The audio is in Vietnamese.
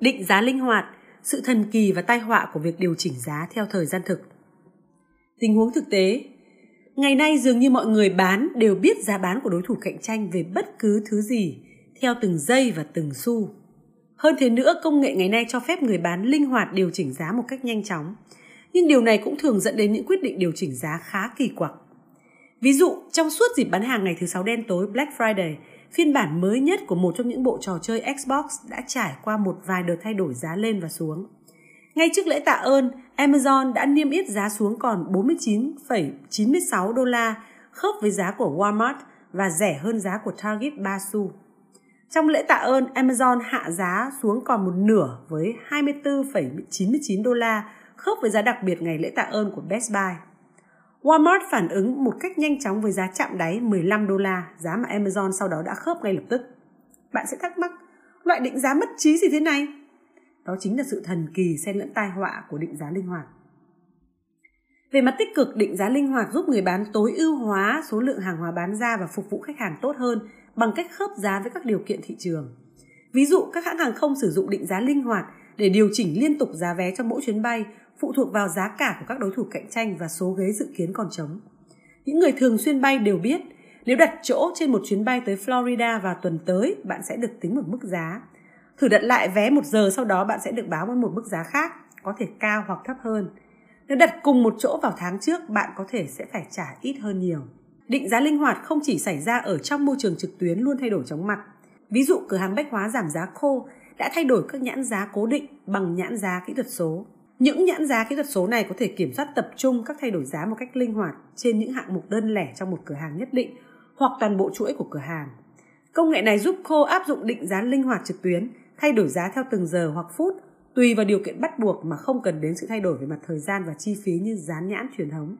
Định giá linh hoạt, sự thần kỳ và tai họa của việc điều chỉnh giá theo thời gian thực. Tình huống thực tế, ngày nay dường như mọi người bán đều biết giá bán của đối thủ cạnh tranh về bất cứ thứ gì theo từng giây và từng xu. Hơn thế nữa, công nghệ ngày nay cho phép người bán linh hoạt điều chỉnh giá một cách nhanh chóng. Nhưng điều này cũng thường dẫn đến những quyết định điều chỉnh giá khá kỳ quặc. Ví dụ, trong suốt dịp bán hàng ngày thứ sáu đen tối Black Friday, phiên bản mới nhất của một trong những bộ trò chơi Xbox đã trải qua một vài đợt thay đổi giá lên và xuống. Ngay trước lễ tạ ơn, Amazon đã niêm yết giá xuống còn 49,96 đô la, khớp với giá của Walmart và rẻ hơn giá của Target 3 xu. Trong lễ tạ ơn, Amazon hạ giá xuống còn một nửa với 24,99 đô la, khớp với giá đặc biệt ngày lễ tạ ơn của Best Buy. Walmart phản ứng một cách nhanh chóng với giá chạm đáy 15 đô la, giá mà Amazon sau đó đã khớp ngay lập tức. Bạn sẽ thắc mắc, loại định giá mất trí gì thế này? Đó chính là sự thần kỳ xen lẫn tai họa của định giá linh hoạt. Về mặt tích cực, định giá linh hoạt giúp người bán tối ưu hóa số lượng hàng hóa bán ra và phục vụ khách hàng tốt hơn bằng cách khớp giá với các điều kiện thị trường. Ví dụ, các hãng hàng không sử dụng định giá linh hoạt để điều chỉnh liên tục giá vé cho mỗi chuyến bay phụ thuộc vào giá cả của các đối thủ cạnh tranh và số ghế dự kiến còn trống. Những người thường xuyên bay đều biết, nếu đặt chỗ trên một chuyến bay tới Florida vào tuần tới, bạn sẽ được tính một mức giá. Thử đặt lại vé một giờ sau đó bạn sẽ được báo với một mức giá khác, có thể cao hoặc thấp hơn. Nếu đặt cùng một chỗ vào tháng trước, bạn có thể sẽ phải trả ít hơn nhiều. Định giá linh hoạt không chỉ xảy ra ở trong môi trường trực tuyến luôn thay đổi chóng mặt. Ví dụ cửa hàng bách hóa giảm giá khô đã thay đổi các nhãn giá cố định bằng nhãn giá kỹ thuật số. Những nhãn giá kỹ thuật số này có thể kiểm soát tập trung các thay đổi giá một cách linh hoạt trên những hạng mục đơn lẻ trong một cửa hàng nhất định hoặc toàn bộ chuỗi của cửa hàng. Công nghệ này giúp cô áp dụng định giá linh hoạt trực tuyến, thay đổi giá theo từng giờ hoặc phút tùy vào điều kiện bắt buộc mà không cần đến sự thay đổi về mặt thời gian và chi phí như dán nhãn truyền thống.